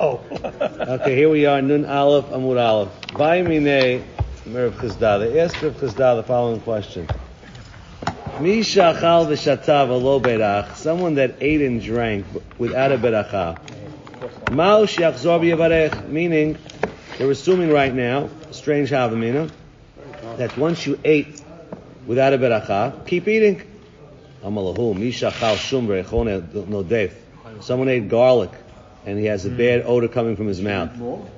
Oh. Okay, here we are, Nun Aleph, Amud Aleph. Vayimine, Merav Chizda. They asked Rav Chizda the following question. Mi shachal v'shatav alo berach, someone that ate and drank without a beracha. Mao shiachzor b'yavarech, meaning, they're assuming right now, strange havamina, that once you ate without a beracha, keep eating. Amalahu, mi shachal shum. Someone ate garlic and he has a bad odor coming from his mouth.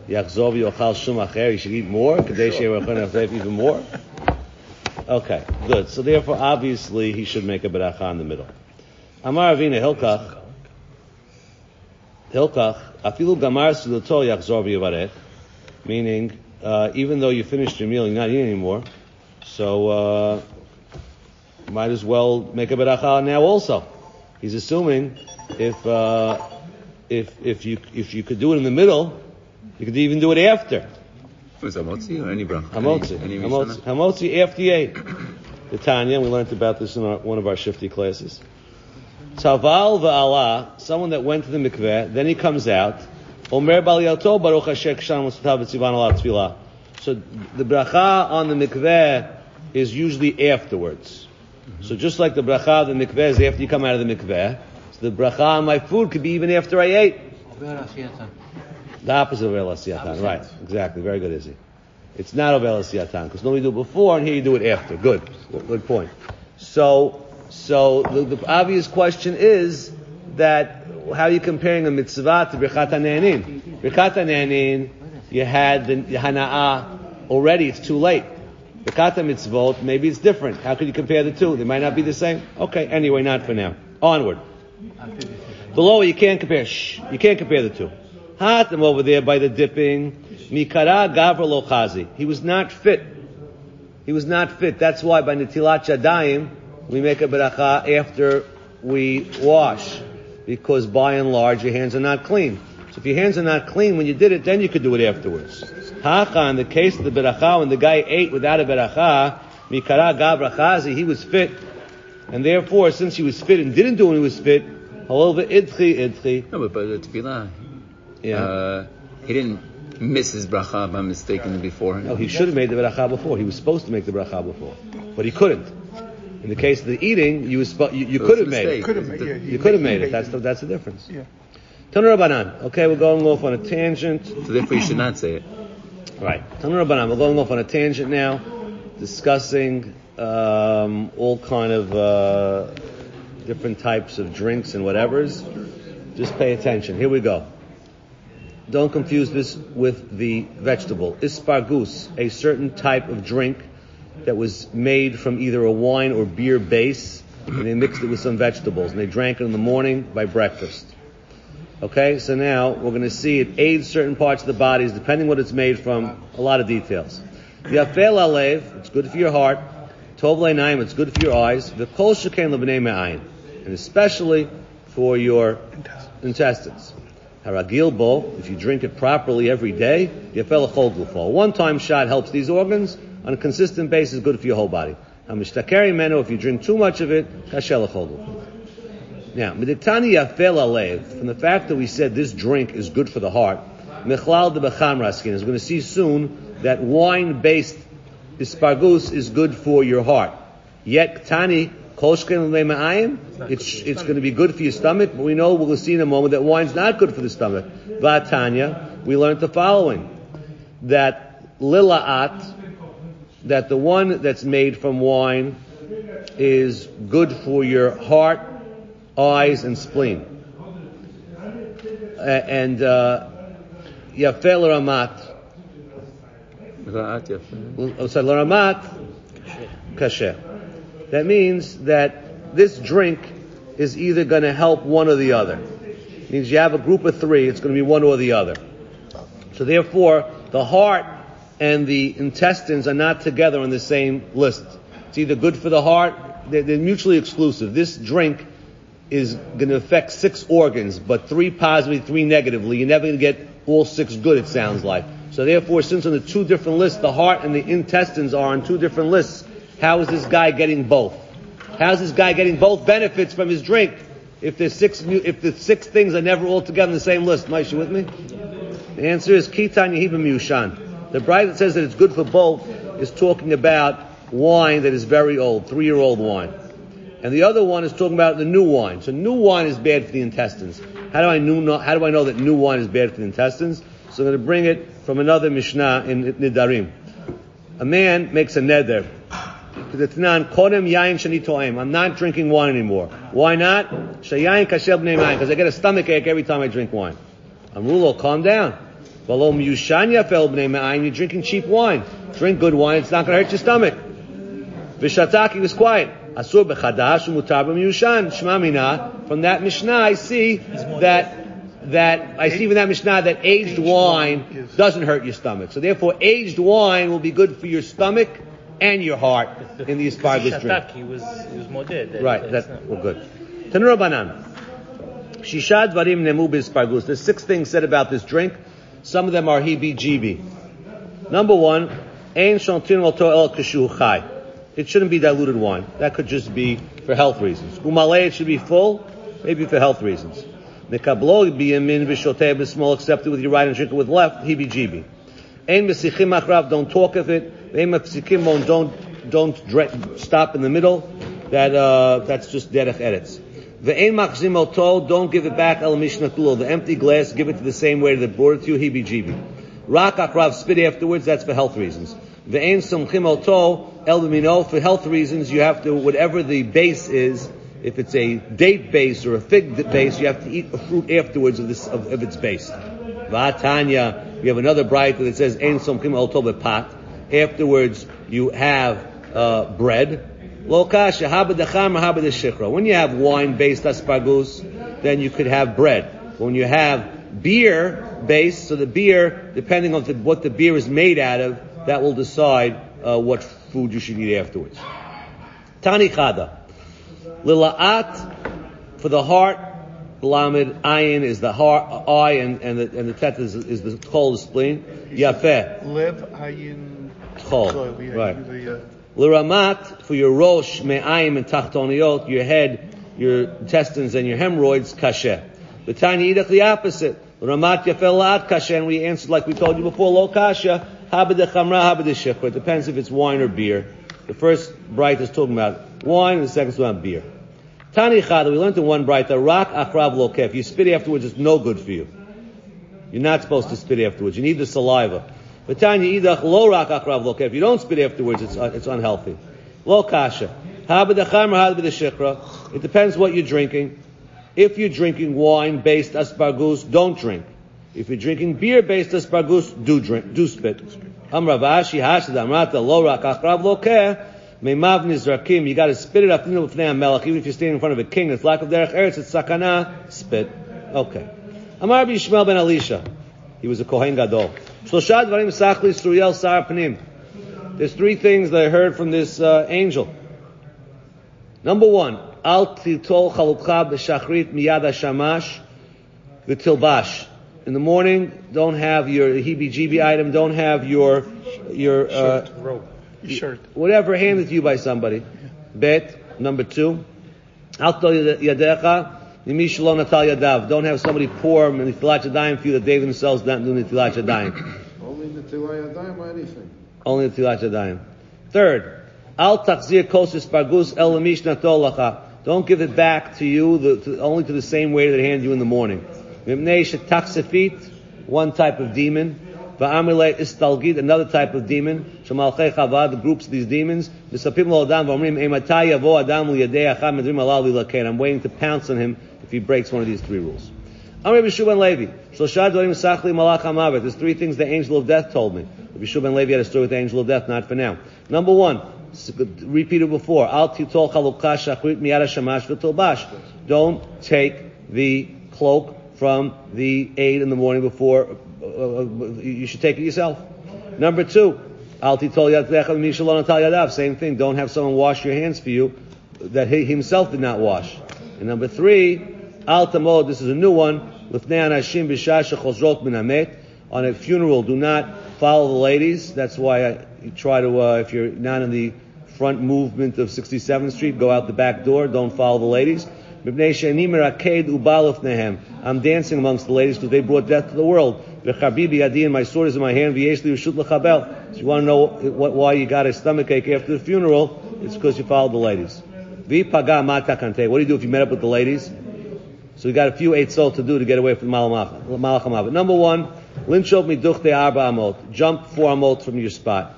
Yachzov yochal. He should eat more. Kadesh even more. Okay, good. So therefore, obviously, he should make a beracha in the middle. Amar Avina Hilkach. Hilkach. Afilu gamar sudato yachzor v'yavarech. Meaning, uh, even though you finished your meal, you're not eating anymore. So, uh, might as well make a beracha now also. He's assuming if, uh, if, if you, if you could do it in the middle, you could even do it after. Was hamotzi or any bracha? Hamotzi. Any, any Hamotzi. Hamotzi after you ate. The Tanya, we learned about this in our, one of our shifty classes. Taval va'ala, someone that went to the mikveh, then he comes out. Omer bal yato baruch Hashem k'shan v'satav v'tzivan ala tefillah. So the bracha on the mikveh is usually afterwards. So just like the bracha of the mikveh is after you come out of the mikveh, so the bracha on my food could be even after I ate. The opposite of El Asiyatan, right? Exactly. Very good, Izzy. It's not of El Asiyatan because normally you do it before and here you do it after. Good, good, good point. So, so the, the obvious question is that how are you comparing a mitzvah to Birchat HaNe'anin? Birchat HaNe'anin, you had the Hana'ah already. It's too late. Birchat HaMitzvot, maybe it's different. How could you compare the two? They might not be the same. Okay, anyway, not for now. Onward. Below, you can't compare. Shh, you can't compare the two. Hatam over there by the dipping. Mikara Gavra. He was not fit. He was not fit. That's why by Nitilat Shadayim, we make a beracha after we wash. Because by and large, your hands are not clean. So if your hands are not clean when you did it, then you could do it afterwards. Hacha, in the case of the beracha, when the guy ate without a beracha, Mikara Gavra Chazi, he was fit. And therefore, since he was fit and didn't do when he was fit, however, idchi, idchi. No, but by the tefillah, Yeah. uh, he didn't miss his bracha by mistake in the before. No, he should have made the bracha before. He was supposed to make the bracha before, but he couldn't. In the case of the eating, you was spo- you, you could have made it. Could have made, yeah, You could have made it. That's the, that's the difference. Yeah. Tanu Rabbanan. Okay, we're going off on a tangent. So therefore, you should not say it. Right. Tanu Rabbanan. We're going off on a tangent now, discussing um, all kind of uh, different types of drinks and whatevers. Just pay attention. Here we go. Don't confuse this with the vegetable. Ispargus, a certain type of drink that was made from either a wine or beer base, and they mixed it with some vegetables, and they drank it in the morning by breakfast. Okay, so now we're going to see it aids certain parts of the bodies, depending what it's made from. A lot of details. Yafel alev, it's good for your heart. Tov le'naim, it's good for your eyes. V'kol shekain lebnei and especially for your intestines. Haragil bo, if you drink it properly every day, yafel gufo. A one-time shot helps these organs. On a consistent basis, good for your whole body. Hamishtakeri meno, if you drink too much of it, kashel achol gufo. Now, Meditani Yafel Alev, from the fact that we said this drink is good for the heart, Mechlal de Becham Raskin is going to see soon that wine-based ispargus is good for your heart. Yet, Tani, Kolshkin Ma'ayim, it's, it's going to be good for your stomach, but we know, we'll see in a moment, that wine's not good for the stomach. Vatanya, we learned the following, that Lila'at, that the one that's made from wine is good for your heart, eyes, and spleen. Uh, and uh, Yafel Ramat, Kasher. That means that this drink is either going to help one or the other. It means you have a group of three, it's going to be one or the other. So therefore, the heart and the intestines are not together on the same list. It's either good for the heart, they're, they're mutually exclusive. This drink is going to affect six organs, but three positively, three negatively. You're never going to get all six good, it sounds like. So therefore, since on the two different lists, the heart and the intestines are on two different lists, how is this guy getting both? How's this guy getting both benefits from his drink if there's six, if the six things are never all together in the same list? Mike, you with me? The answer is Kitan Yehibim Yushan. The bride that says that it's good for both is talking about wine that is very old, three-year-old wine. And the other one is talking about the new wine. So new wine is bad for the intestines. How do I know, how do I know that new wine is bad for the intestines? So I'm going to bring it from another Mishnah in Nidarim. A man makes a neder. I'm not drinking wine anymore. Why not? Because I get a stomach ache every time I drink wine. Amrulo, calm down. You're drinking cheap wine. Drink good wine, it's not going to hurt your stomach. Vishataki was quiet. From that Mishnah, I see that that I see from that Mishnah that aged wine doesn't hurt your stomach. So therefore, aged wine will be good for your stomach and your heart in the asparagus drink. He was he was more dead. Right. That's well, good. Tanur banan. Shishad varim nemu b'ispargus. There's six things said about this drink. Some of them are heebie-jeebie. Number one, ein shontin el chai. It shouldn't be diluted wine. That could just be for health reasons. Umale, it should be full, maybe for health reasons. Mekablo min v'shoteh small accepted with your right and drink it with left, heebie-jeebie. Ein mesichim achrav, don't talk of it. Ein mesichim don't, don't stop in the middle. That, uh, that's just derech edits. Ve'ein machzim oto, don't give it back el mishnatulo. The empty glass, give it to the same way that brought it to you, heebie-jeebie. Rak akrav, spit afterwards, that's for health reasons. Ve'ein sumchim oto, el for health reasons, you have to, whatever the base is, if it's a date base or a fig base, you have to eat a fruit afterwards of this of, of its base. Vatanya, we have another bright that says ein somkim al Pat. Afterwards, you have uh, bread. Lokasha habad When you have wine based aspargus, then you could have bread. When you have beer based, so the beer, depending on the, what the beer is made out of, that will decide uh, what food you should eat afterwards. Tani chada. Lila'at, for the heart, Lamed, ayin is the heart, eye, and, and the, and the tet is, is the the spleen. Yafeh. Lev, ayin, chol. Right. Liramat, for your rosh, me'ayim, and tachtoniot, your head, your intestines, and your hemorrhoids, kasher. The tiny idach, the opposite. Ramat yafel la'at kasher, and we answered like we told you before, lo kasha, habed chamra, habed It depends if it's wine or beer. The first bright is talking about wine, and the second is about beer. Tani Chada, we learned in one bright that rak lokeh. If you spit afterwards, it's no good for you. You're not supposed to spit afterwards. You need the saliva. But Tanya idach lo rak akrav lokeh. If you don't spit afterwards, it's, uh, it's unhealthy. Lo kasha. It depends what you're drinking. If you're drinking wine based aspargus, don't drink. If you're drinking beer based aspargus, do drink, do spit. Amravashi hashad amrata lo rak akrav lokeh. Meimav nizrakim, you got to spit it up even if you're standing in front of a king. It's lack of derech eretz, it's sakana, spit. Okay. Amar Yishmael ben Elisha. He was a Kohen Gadol. Shlosha dvarim sachli suriyel sar panim. There's three things that I heard from this uh, angel. Number one, al titol chalukcha b'shachrit miyad hashamash v'tilbash. In the morning, don't have your heebie-jeebie item, don't have your, your, uh, shirt. Whatever handed to you by somebody. Bet, number two. yadecha. Don't have somebody pour nitilat yadayim for you that they themselves don't do nitilat yadayim. Only nitilat yadayim or anything? Only nitilat yadayim. Third, al takzir kosis bargus el natolacha. Don't give it back to you the, to, only to the same way that they hand you in the morning. One type of demon. Va'amile istalgid, another type of demon. Shemalchei chavad, groups these demons. V'sapim lo adam v'omrim, ematay yavo adam liyadei acham medrim alal lilakein. I'm waiting to pounce on him if he breaks one of these three rules. Amr Bishuban Levi. Shlosha dvarim sachli malach hamavet. There's three things the angel of death told me. Bishuban Levi had a story with the angel of death, not for now. Number one, repeated before. Al titol chalukah shachrit miyad shamash v'tolbash. Don't take the cloak from the aid in the morning before you should take it yourself. Number two, same thing. Don't have someone wash your hands for you that he himself did not wash. And number three. This is a new one. On a funeral, do not follow the ladies. That's why I try to. Uh, if you're not in the front movement of 67th Street, go out the back door. Don't follow the ladies. I'm dancing amongst the ladies because they brought death to the world. Biyadi and my sword is in my hand. V'yesh li reshut l'chabel. So you want to know what, why you got a stomach ache after the funeral? It's because you followed the ladies. V'paga mata kante. What do you do if you met up with the ladies? So we got a few soul to do to get away from Malach Hamavet. Number one, linchot miduchte arba amot. Jump four amot from your spot.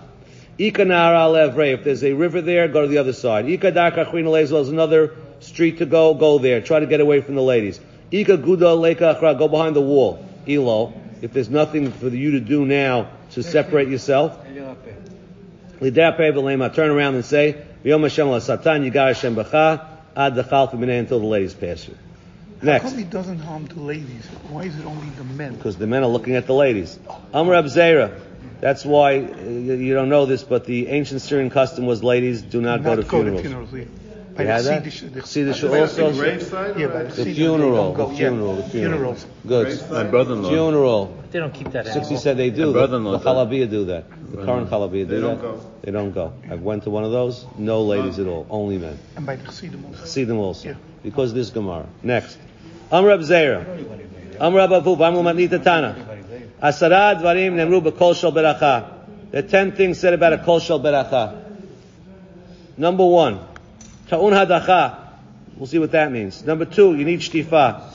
Ika nara levre. If there's a river there, go to the other side. Ika darka chrina lezel is another street to go. Go there. Try to get away from the ladies. Ika guda leka achra. Go behind the wall. Elo. If there's nothing for you to do now to separate yourself. Turn around and say, V'yom Hashem la satan yigar Hashem b'cha ad dechal until the ladies pass you. How Next. come he doesn't harm the ladies? Why is it only the men? because the men are looking at the ladies. Amr Abzera. That's why uh, you don't know this, but the ancient Syrian custom was ladies do not, go to funerals. funerals. Yeah. You had that? See the show also. Graveside? Yeah, but The funeral, go. the funeral, yeah. the funeral. Good. My brother-in-law. Funeral. They don't keep that Sixty said they do. My The, brother-in-law the does. Do that. The current Chalabiya do that. They don't go. They don't go. I went to one of those. No ladies at all. Only men. And by the Chassidim also. See them also. Yeah. Because this Gemara. Next. Amr Abzera. Amr Abavu. Amr Matnita Tana. Asara dvarim nemru b'kol shel beracha. There are ten things said about a kol shel beracha. Number one, ta'un hadacha. We'll see what that means. Number two, you need shtifa.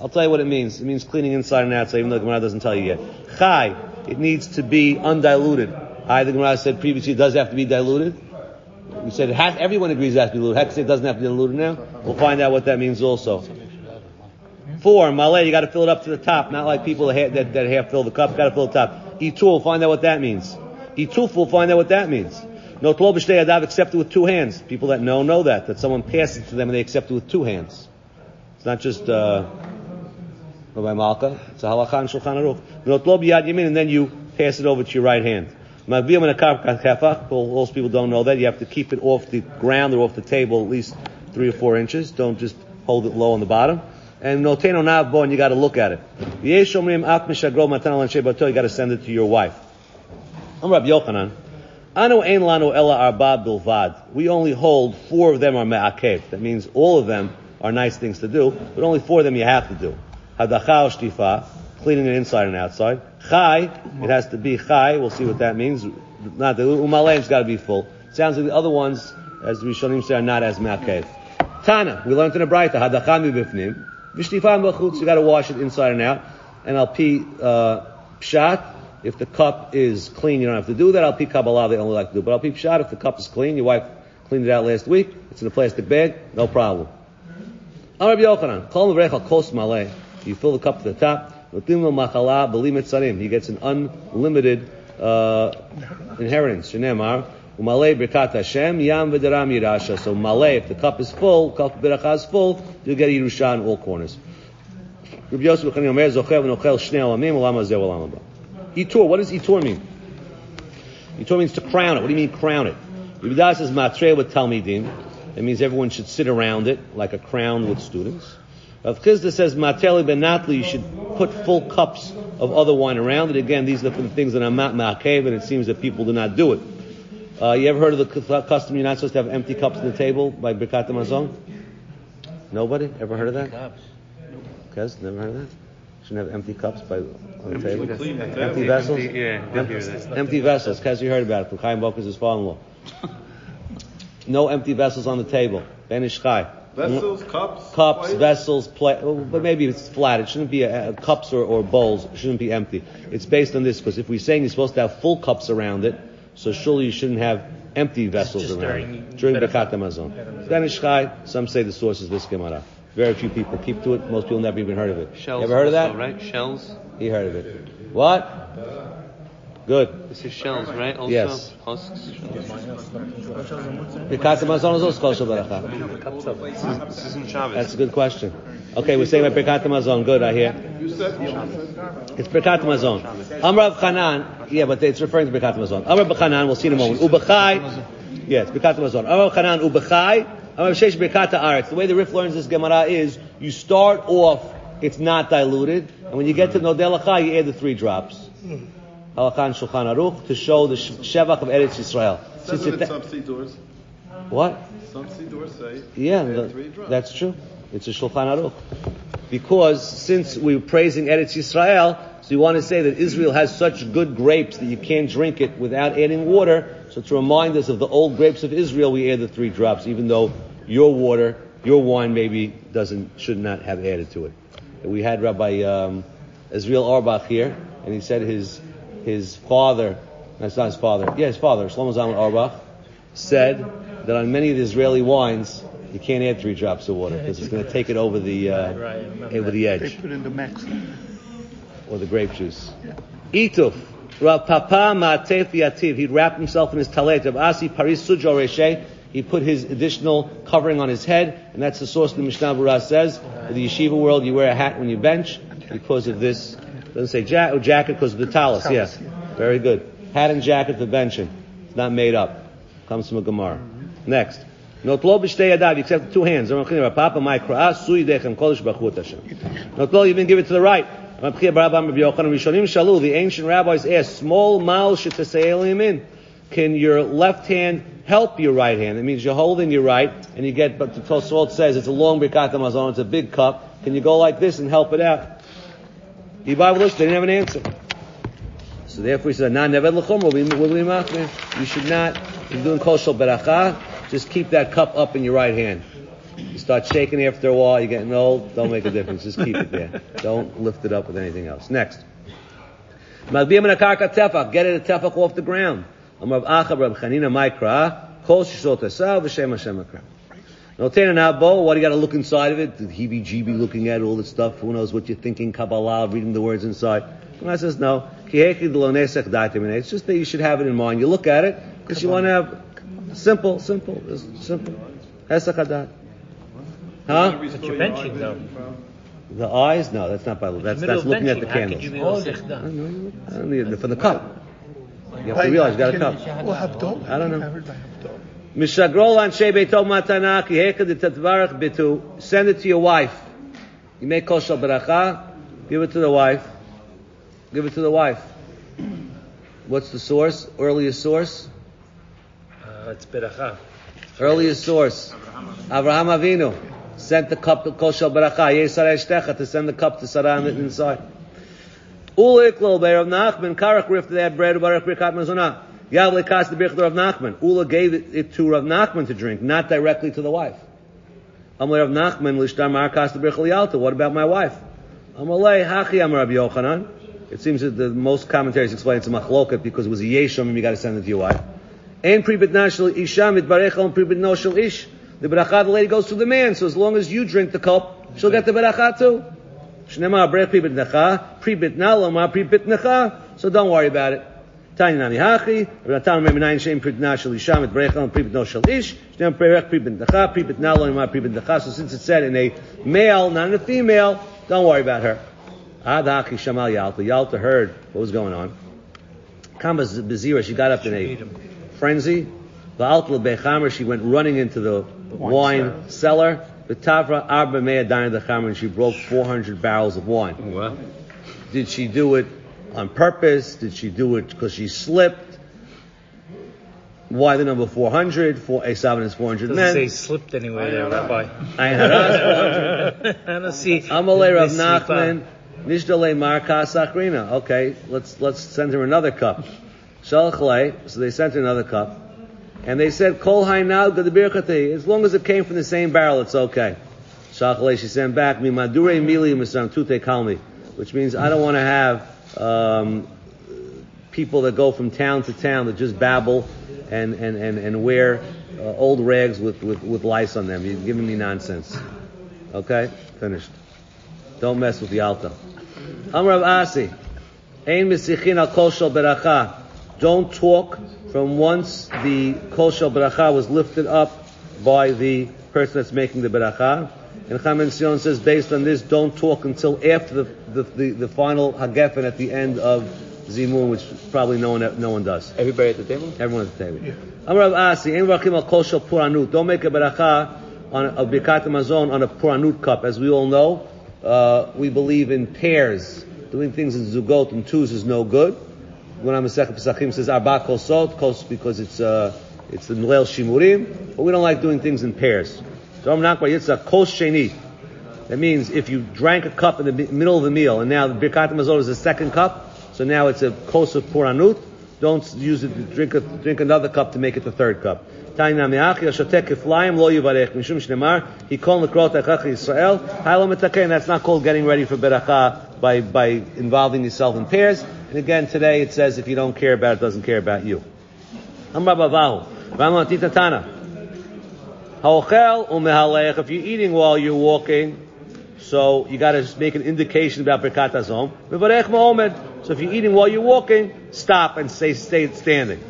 I'll tell you what it means. It means cleaning inside and outside, even though the Gemara doesn't tell you yet. Chai, it needs to be undiluted. I, the Gemara said previously, it does have to be diluted. We said it has, everyone agrees it has to be diluted. Say it doesn't have to be diluted now? We'll find out what that means also. Four, malay, you got to fill it up to the top, not like people that, ha- that, that half fill the cup, got to fill the top. Itul, find out what that means. Ituf, we'll find out what that means. No tlo b'shtei adav, accept it with two hands. People that know, know that, that someone passes to them and they accept it with two hands. It's not just, uh, Rabbi Malka, it's a halakha and shulchan aruch. No tlo b'yad yamin, and then you pass it over to your right hand. Most people don't know that. You have to keep it off the ground or off the table at least three or four inches. Don't just hold it low on the bottom. And noteno navbo, and you got to look at it. You got to send it to your wife. I'm Rabbi Yochanan. Anu ein lanu ella arba bilvad. We only hold four of them are me'akev. That means all of them are nice things to do, but only four of them you have to do. Hadacha shtifa, cleaning it inside and outside. Chai, it has to be chai. We'll see what that means. Not the umaleim's got to be full. Sounds like the other ones, as the Rishonim say, are not as me'akev. Tana, we learned in a brayta, hadacha mibifnim, v'shtifa b'chutz. You got to wash it inside and out. And I'll pee uh, pshat. If the cup is clean, you don't have to do that. I'll pee Kabbalah, they only like to do. But I'll pee pshat if the cup is clean. Your wife cleaned it out last week. It's in a plastic bag. No problem. Rabbi Yochanan, kol mevrecha kos maleh. You fill the cup to the top. Notim lo machala b'li mitzarim. He gets an unlimited uh, inheritance. Shenemar. So maleh, if the cup is full, cup beracha is full, you'll get Yerusha in all corners. Rabbi Yosef Bechani Omer zochev v'nochel shnei olamim olam hazeh olam. Itur, what does Itur mean? Itur means to crown it. What do you mean crown it? Yehuda says matre with talmidim. It means everyone should sit around it like a crown with students. Rav Chizda says mateli benatli. You should put full cups of other wine around it. Again, these are the things that are not ma'akev, and it seems that people do not do it. Uh, you ever heard of the custom you're not supposed to have empty cups on the table by Birkat Hamazon? Nobody? Ever heard of that? Cups. Kez, never heard of that? Shouldn't have empty cups by on the table. Empty vessels. Yeah, empty, empty vessels. Because you heard about it from Chaim Bokas' his father-in-law. No empty vessels on the table. Banish Chai. Vessels, cups, Cups, plates. vessels, plate. Well, but maybe it's flat. It shouldn't be uh cups or, or bowls. It shouldn't be empty. It's based on this because if we're saying you're supposed to have full cups around it, so surely you shouldn't have empty vessels Just around during- during Birkat Hamazon. Banish Chai. Some say the source is this Gemara. Very few people keep to it. Most people never even heard of it. Shells you ever heard of that? also, right? Shells. He heard of it. What? Good. This is shells, right? Also, Yes. husks. Birkat Hamazon is also Kol Shel Baracha. This isn't Shabbos. That's a good question. Okay, we're saying Birkat Hamazon. Good, I hear. You said, you said It's Birkat Hamazon. Amrav Chanan. Yeah, but it's referring to Birkat Hamazon. Amrav Chanan. We'll see in a moment. Ubechai. Yeah, it's Birkat Hamazon. Ubechai. Amrav Shesh Birkat Haaretz. The way the Rif learns this Gemara is you start off. It's not diluted, and when you get to mm-hmm. Nodelacha, you add the three drops. Mm-hmm. Halakhan Shulchan Aruch to show the sh- Shevach of Eretz Yisrael. says Since it some doors. what? Some doors say. Yeah, the- three drops. that's true. It's a Shulchan Aruch. Because since we're praising Eretz Yisrael, so you want to say that Israel has such good grapes that you can't drink it without adding water. So to remind us of the old grapes of Israel, we add the three drops, even though your water, your wine maybe doesn't, should not have added to it. And we had Rabbi um, Israel Auerbach here, and he said his his father, that's not his father, yeah, his father, Shlomo Zalman Auerbach, said that on many of the Israeli wines, you can't add three drops of water because it's going to take it over the uh, over the edge. They edge put in the max. or the grape juice. Ituf. Rav Papa Ma'atef Yativ. He'd wrap himself in his talet of Asi Paris Sujo Reshe. He put his additional covering on his head, and that's the source the Mishnah Berurah says. In the yeshiva world, you wear a hat when you bench because of this. Doesn't say ja- oh, jacket because of the talus. Yes, very good. Hat and jacket for benching. It's not made up. Comes from a Gemara. Next. Notlo b'shtei yadav, except with two hands. Rav Papa Ma'ikra Sui Dechem Kodesh Baruch Hashem. Notlo, you even give it to the right. Shalu, the ancient rabbis asked, small mal in. Can your left hand help your right hand? It means you're holding your right, and you get, but the Tosfot says it's a long Birkat Hamazon, it's a big cup. Can you go like this and help it out? The Bible they didn't have an answer. So therefore he said, "Na neved l'chom. You should not, you're doing kol shel beracha, just keep that cup up in your right hand. You start shaking after a while, you're getting old, don't make a difference. Just keep it there. Don't lift it up with anything else. Next. Get it a tefach off the ground. Amar Rav Acha, Rav Chanina, Maikra, Kol Shishot Esav, V'Shem Hashem Akra. Notain an abo, what do you got to look inside of it? The heebie-jeebie looking at all this stuff. Who knows what you're thinking? Kabbalah, reading the words inside. And I says, no. It's just that you should have it in mind. You look at it because you want to have simple, simple, simple. Hesach. Huh? But you're benching though. The eyes? No, that's not by that's that's looking at the candles. you I don't zichda? know, you- I don't need it from the cup. You have to realize you got a cup. We'll have dough. I don't know. Covered by have dough. Mishagrol anshe beitov matana ki heka de tetvarach bitu. Send it to your wife. You make kosher beracha, give it to the wife. Give it to the wife. What's the source? Earliest source? Uh, it's beracha. Earliest source. Avraham Avinu sent the cup to kosher beracha. Yesar eshtecha to send the cup to Sarah on the inside. Uliklol by Rav Nachman, Karach rift they had bread, Barak Birkat Mazunah. Yavle Kas the Birkat Rav Nachman. Ula gave it, it to Rav Nachman to drink, not directly to the wife. Amalei Rav Nachman, Lishtar Mar the Birkat Yalta. What about my wife? Amalei Hachi Amar Rabbi Yochanan. It seems that the most commentaries explain it's a machloket because it was a yesham and you got to send it to your wife. And pribit nashal isham mitbarecha and pribit noshal ish. The beracha the lady goes to the man, so as long as you drink the cup, she'll get the beracha too. Shnema brech pribit necha, pribit nalama pribit necha. So don't worry about it. Tanya nani hachi, Rabbi Natan Meminayin Shem pribit nashal isham mitbarecha and pribit noshal ish. Shnema brech pribit necha, pribit nalama pribit necha. So since it's said in a male, not in a female, don't worry about her. Ad hachi shamal Yalta. Yalta heard what was going on. Kama Bezira, she got up in a frenzy. Va'alta bechamer, she went running into the wine cellar. V'tavra arba mea dain dechamer, and she broke 400 barrels of wine. Oh, what? Did she do it on purpose? Did she do it because she slipped? Why the number 400? For Esav is 400 Doesn't men. say slipped there, Rabbi. Ayin haras 400. I don't see. Amalei Rav. Nachman, Nishdalei Marka Sakrina. Okay, let's let's send her another cup. Shalchalei. So they sent her another cup, and they said Kol Hainal Gadabirkati. As long as it came from the same barrel, it's okay. Shalchalei. She sent back me Madure Mili Misam Tute Kalmi, which means I don't want to have um, people that go from town to town that just babble and and and and wear uh, old rags with, with with lice on them. You're giving me nonsense. Okay, finished. Don't mess with the alta. Amr of Asi. Ein misichin al kol beracha. Don't talk from once the kol shel beracha was lifted up by the person that's making the beracha. And Chaim Sion says, based on this, don't talk until after the, the, the, the final hagefen at the end of Zimun, which probably no one, no one does. Everybody at the table? Everyone at the table. Amr of Asi, Ein rachim al kol shel puranut. Don't make a beracha on a birkat hamazon on a puranut cup. As we all know, uh, we believe in pairs. Doing things in zugot and twos is no good. When I'm a Pesachim says arba kosot, kos because it's uh, it's the Noel Shimurim, but we don't like doing things in pairs. So I'm not quite Yitzhak kos sheni. That means if you drank a cup in the middle of the meal, and now the Birkat Hamazon is the second cup, so now it's a kos of puranut, don't use it to drink, a, drink another cup to make it the third cup. Mishum shnemar hikol lekrot achach Yisrael haylo metaken. That's not called getting ready for beracha by by involving yourself in pairs. And again, today it says if you don't care about it, it doesn't care about you. If you're eating while you're walking, so you got to make an indication about Birkat Hazom. So if you're eating while you're walking, stop and say stay standing.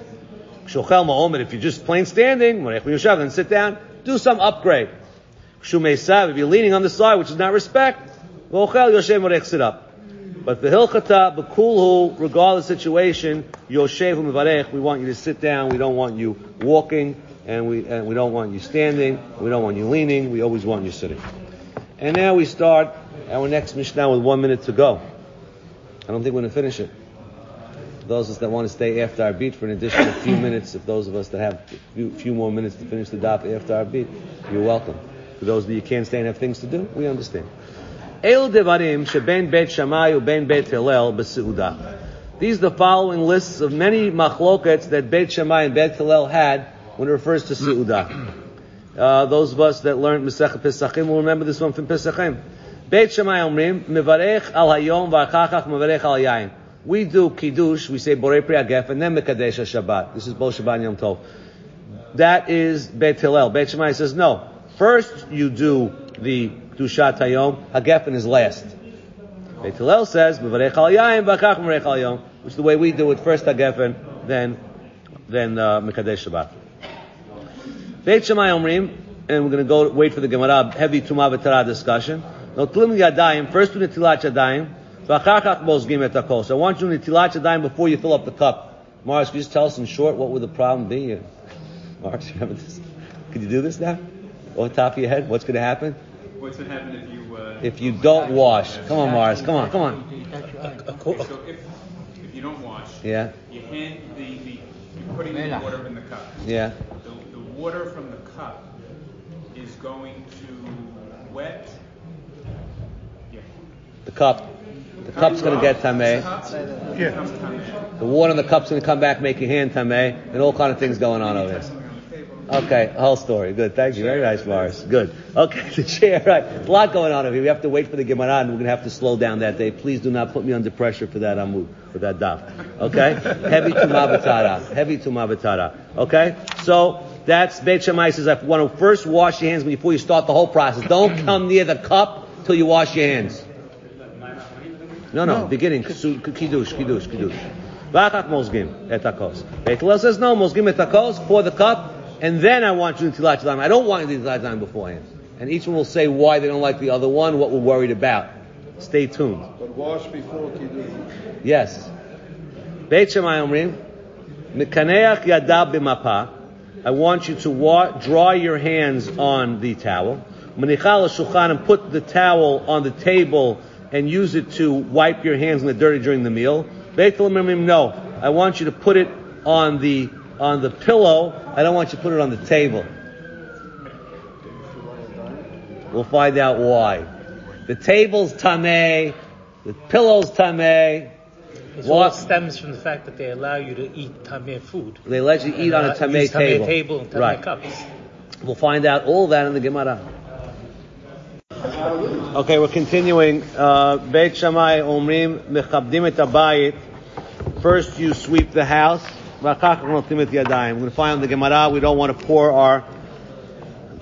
If you're just plain standing, then sit down. Do some upgrade. If you're leaning on the side, which is not respect, sit up. But the hilchata, the kulhu, regardless of situation, yoshev u'mevarech, we want you to sit down. We don't want you walking, and we and we don't want you standing. We don't want you leaning. We always want you sitting. And now we start our next Mishnah with one minute to go. I don't think we're going to finish it. Those of us that want to stay after our beat for an additional few minutes, if those of us that have a few, few more minutes to finish the daf after our beat, you're welcome. For those that you can't stay and have things to do, we understand. El devarim sheben bet Shammai uben bet Hillel b'seudah. These are the following lists of many machlokets that Bet Shammai and Bet Hillel had when it refers to seudah. Uh, those of us that learned Masechet Pesachim will remember this one from Pesachim. Beit Shammai Omrim, Mevarech al Hayom v'achachach mevarech al Yain. We do Kiddush, we say Borei Pri Agef, and then Mekadesh Shabbat. This is Bo Shabbat Yom Tov. That is Beit Hillel. Beit Shammai says, no. First you do the Dushat Hayom, Hagefen is last. Beit Hillel says, Mevarech al Yain v'achach mevarech al Yom, which is the way we do it. First Hagefen, then, then uh, Mekadesh Shabbat. Beit Shammai Omrim, and we're going to go wait for the Gemara heavy Tumah v'Tara discussion. Notlim Yadayim, first do Netilat Yadayim, v'achachach mozgim et hakol. So I want you to Netilat Yadayim before you fill up the cup. Mars, could you just tell us in short what would the problem be? Mars, you have this? Could you do this now? Off the top of your head, what's going to happen? What's going to happen if you... Uh, If you don't wash. Come on, Mars, come on, come on. A so if, if you don't wash, Yeah, you hand the, the you're putting the water in the cup. yeah. The, the water from the cup is going to wet. Yeah. The cup. The cup's going to get tameh. Yeah. The water in the cup's going to come back, make your hand tameh, and all kind of things going on over here. Okay, whole story. Good. Thank you. Very nice, Morris. Good. Okay, the chair. Right. A lot going on over here. We have to wait for the Gemara, and we're going to have to slow down that day. Please do not put me under pressure for that amud, for that daf. Okay? Heavy to mavatara. Heavy to mavatara. Okay? So, that's Beit Shammai says, I want to first wash your hands before you start the whole process. Don't come near the cup till you wash your hands. No, no, beginning. Su- Kiddush, kiddush, kiddush. V'achach mozgim et hakos. Beit says no, mozgim et hakos for the cup, and then I want you to tilat yadayim. I don't want you to tilat yadayim beforehand. And each one will say why they don't like the other one, what we're worried about. Stay tuned. But wash before Kiddush. Yes. Beit Shammai Omrim, Mekaneach yadav b'mapa. I want you to wa- draw your hands on the towel. Manichal shulchan and put the towel on the table and use it to wipe your hands in the dirty during the meal. Beit Omrim, no. I want you to put it on the on the pillow. I don't want you to put it on the table. We'll find out why. The table's tame, the pillow's tame. It What? all stems from the fact that they allow you to eat tame food. They let you eat on a uh, tameh table. table and tameh right. cups. We'll find out all that in the Gemara. Okay, we're continuing. Uh, Beit Shammai Omrim Mechabdim et Abayit. First, you sweep the house. V'achach notim et yadayim. We're going to find the Gemara. We don't want to pour our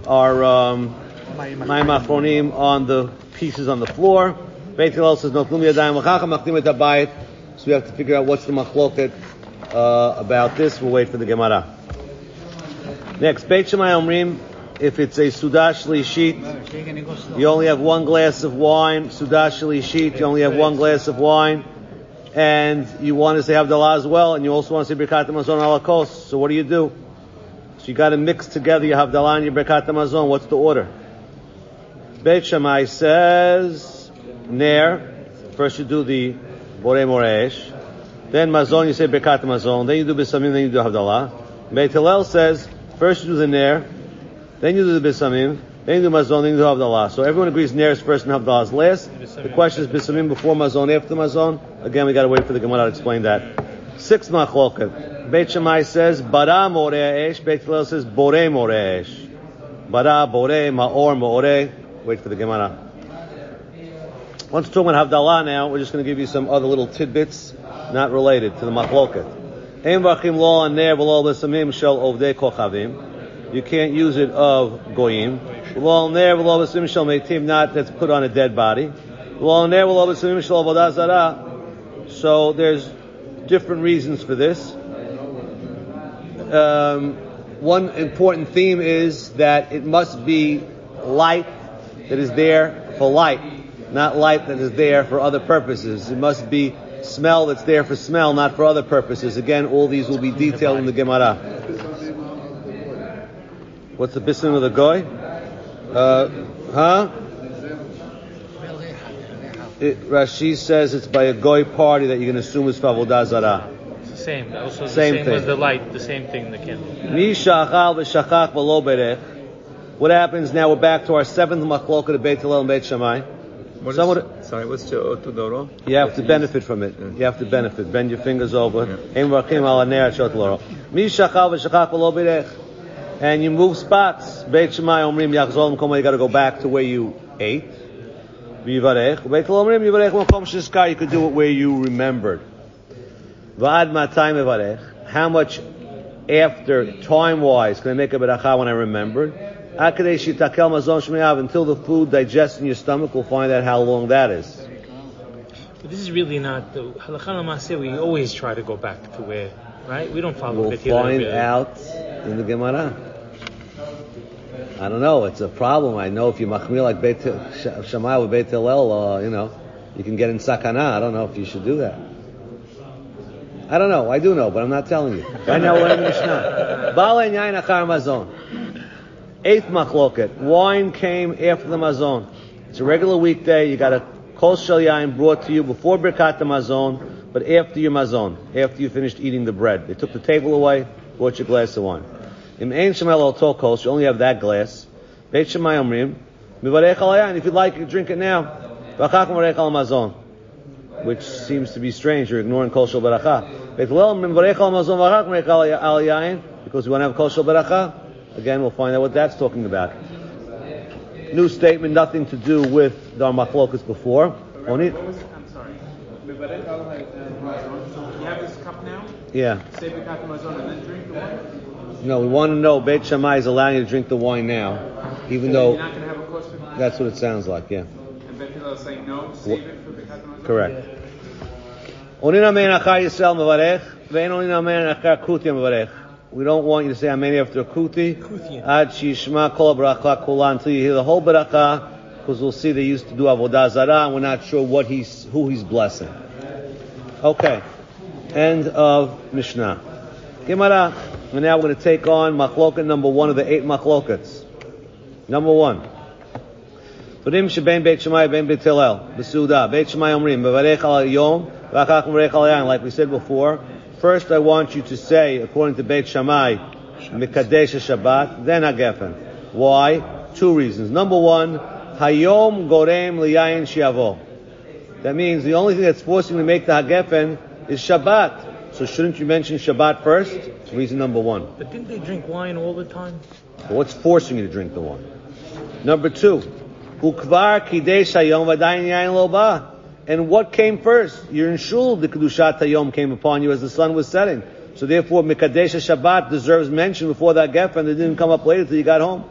our um, on the pieces on the floor. Beit Hillel says yadayim. Machdim et Abayit. So we have to figure out what's the machloket uh, about this. We'll wait for the Gemara. Next, Beit Shammai Omrim, if it's a Sudash Lishit, you only have one glass of wine. Sudash Lishit, you only have one glass of wine. And you want to say Havdalah as well, and you also want to say Birkat Hamazon ala kos. So what do you do? So you got to mix together your Havdalah and your Birkat Hamazon. What's the order? Beit Shammai says, Ner, first you do the Borei Moresh, then Mazon you say Birkat Hamazon, then you do Bisamim, then you do Havdalah. Beit Hillel says, first you do the Ner, then you do the Bisamim, So everyone agrees ner is first and havdalah is last. The question is bisamim before mazon, after mazon. Again, we got to wait for the Gemara to explain that. Six machloket. Beit Shammai says bara moreh esh. Beit Hillel says bore moreh esh. Bara bore maor maore. Wait for the Gemara. Once we're talking about Havdalah now, we're just going to give you some other little tidbits not related to the machloket. Ein vachim lo aner v'lo b'samim shel ovdei kochavim. You can't use it of goyim. Lo aner v'lo b'samim shel meitim, not that's put on a dead body. V'lo. So there's different reasons for this. Um, one important theme is that it must be light that is there for light, not light that is there for other purposes. It must be smell that's there for smell, not for other purposes. Again, all these will be detailed in the Gemara. What's the bisim of the goy? Uh, huh? It, Rashi says it's by a goy party that you can assume is for avodah zarah. It's the same. Also, the Same same, thing. as the light. The same thing. In the candle. Mi v'shachach v'lo berech. What happens now? We're back to our seventh machloket of Beit Hillel and Beit Shammai. What is- Someone- sorry, what's the otudoro? You have to benefit from it. You have to benefit. Bend your fingers over. Ein v'achim al hanei shot loro. Mi v'shachach v'lo berech. And you move spots. Beit Shammai omrim yachzol m'kom. You got to go back to where you ate. V'yivarech. Beit omrim yivarech m'kom sheskar. You could do it where you remembered. V'ad matay mevarech. How much after time wise can I make a beracha when I remembered? Akadei shitakel mazon shmeyav until the food digests in your stomach. We'll find out how long that is. But this is really not the halakha. We always try to go back to where, right? We don't follow We'll find out in the Gemara. I don't know. It's a problem. I know if you machmir like Beit Sh- Shammai with Beit Hillel, uh, you know, you can get in sakana. I don't know if you should do that. I don't know. I do know, but I'm not telling you. Right now we're learning Mishnah. Bala yain achar mazon. Eighth machloket. Wine came after the mazon. It's a regular weekday. You got a kol shel yain brought to you before birkat the mazon, but after your mazon, after you finished eating the bread. They took the table away, brought you a glass of wine. Im ein shemel al tol kol, you only have that glass. Beit Shammai omrim, mivarech al yain. If you'd like, you drink it now. V'achak mivarech al mazon. Which seems to be strange. You're ignoring kol shel beracha. Beit Hillel mivarech al mazon v'achak mivarech al al because we want to have kol shel beracha. Again, we'll find out what that's talking about. New statement, nothing to do with the machlokas before. Only, it? I'm sorry. Mevarech al you have this cup now. yeah. Say Birkat Hamazon and then drink the wine. No, we want to know. Beit Shammai is allowing you to drink the wine now, even You're though not going to have a course with that's what it sounds like. Yeah, And Beit Hillel is saying no. Save it for Birkat Hamazon. correct. Only amen achar Yisrael mevarech, ve'en only amen achar kuti mevarech. We don't want you to say amen after a kuti. Kuti. Ad shishma kol bracha kula until you hear the whole bracha, because we'll see they used to do avodah zarah, and we're not sure what he's who he's blessing. Okay, end of Mishnah. Gemara. And now we're going to take on machloket number one of the eight machlokets. Number one. Hillel. Besuda. Beit Shammai omrim. Bevarech al yom. V'achach bevarech al yain. Like we said before. First I want you to say, according to Beit Shammai, Mekadesh Shabbat, then Hagefen. Why? Two reasons. Number one, Hayom gorem liyayin shiavo. That means the only thing that's forcing you to make the Hagefen is Shabbat. So shouldn't you mention Shabbat first? It's reason number one. But didn't they drink wine all the time? But what's forcing you to drink the wine? Number two, ukvar kidesh hayom v'adayin yain lo. And what came first? You're in shul. The kedushat hayom came upon you as the sun was setting. So therefore, mikadesh Shabbat deserves mention before that gefen. It didn't come up later till you got home.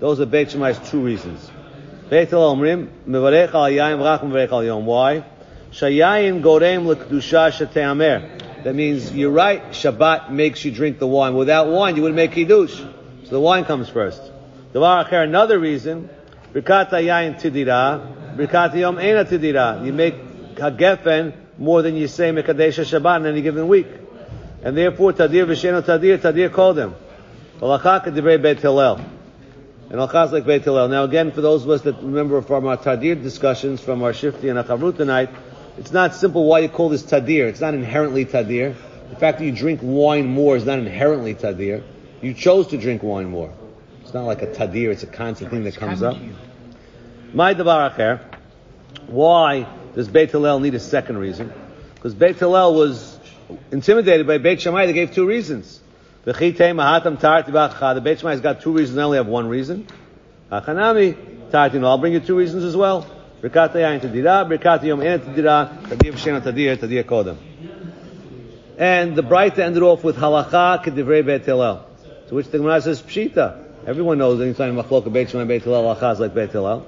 Those are Beit Shammai's two reasons. Beit omrim mevarech al yain v'rach mevarech al yom. Why? Shayayin gorem lekdusha sheteamer. That means you're right. Shabbat makes you drink the wine. Without wine, you wouldn't make kiddush. So the wine comes first. Another reason. Birkat yayin tidira. Birkat yom ena tidira. You make hagefen more than you say mekadesh Shabbat in any given week. And therefore, tadir v'sheno tadir, tadir called him. And Alchaz like Beit. Now again, for those of us that remember from our Tadir discussions from our Shifti and Achavru tonight, it's not simple why you call this Tadir. It's not inherently Tadir. The fact that you drink wine more is not inherently Tadir. You chose to drink wine more. It's not like a tadir, it's a constant thing that comes up. My devaracher. Why does Beit Hillel need a second reason? Because Beit Hillel was intimidated by Beit Shammai. They gave two reasons. The Beit Shammai has got two reasons. They only have one reason. I'll bring you two reasons as well. Yayin tadira, birkat yom en tadira, tadir v'shem tadir, tadir kodem. And the Braita ended off with halacha kedivrei Beit Hillel. To which the Gemara says pshita. Everyone knows anytime machlok Beit Shammai Beit Hillel halacha is like Beit Hillel.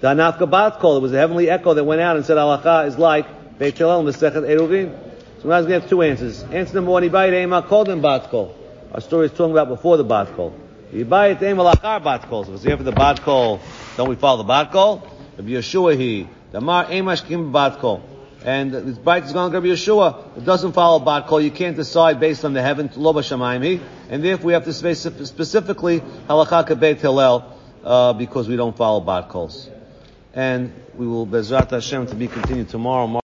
The Anafka Bat it was a heavenly echo that went out and said halacha is like Beit Hillel Mesechet Eruvin. So going to have two answers. Answer number one, Ibayit Ema called him Bat Kol. Our story is talking about before the Bat Kol. Ibayit Ema Lachar Bat Kol. So if it's after the Bat don't we follow the Bat? Rabbi Yeshua he. Damar Ema Shkim Bat Kol. And this Bait is going to Rabbi Yeshua. It doesn't follow Bat Kol. You can't decide based on the heaven, Lo B'Shamayim he. And therefore we have to say specifically Halacha Beit Hillel, uh, because we don't follow Bat Kols and we will Bezrat Hashem to be continued tomorrow.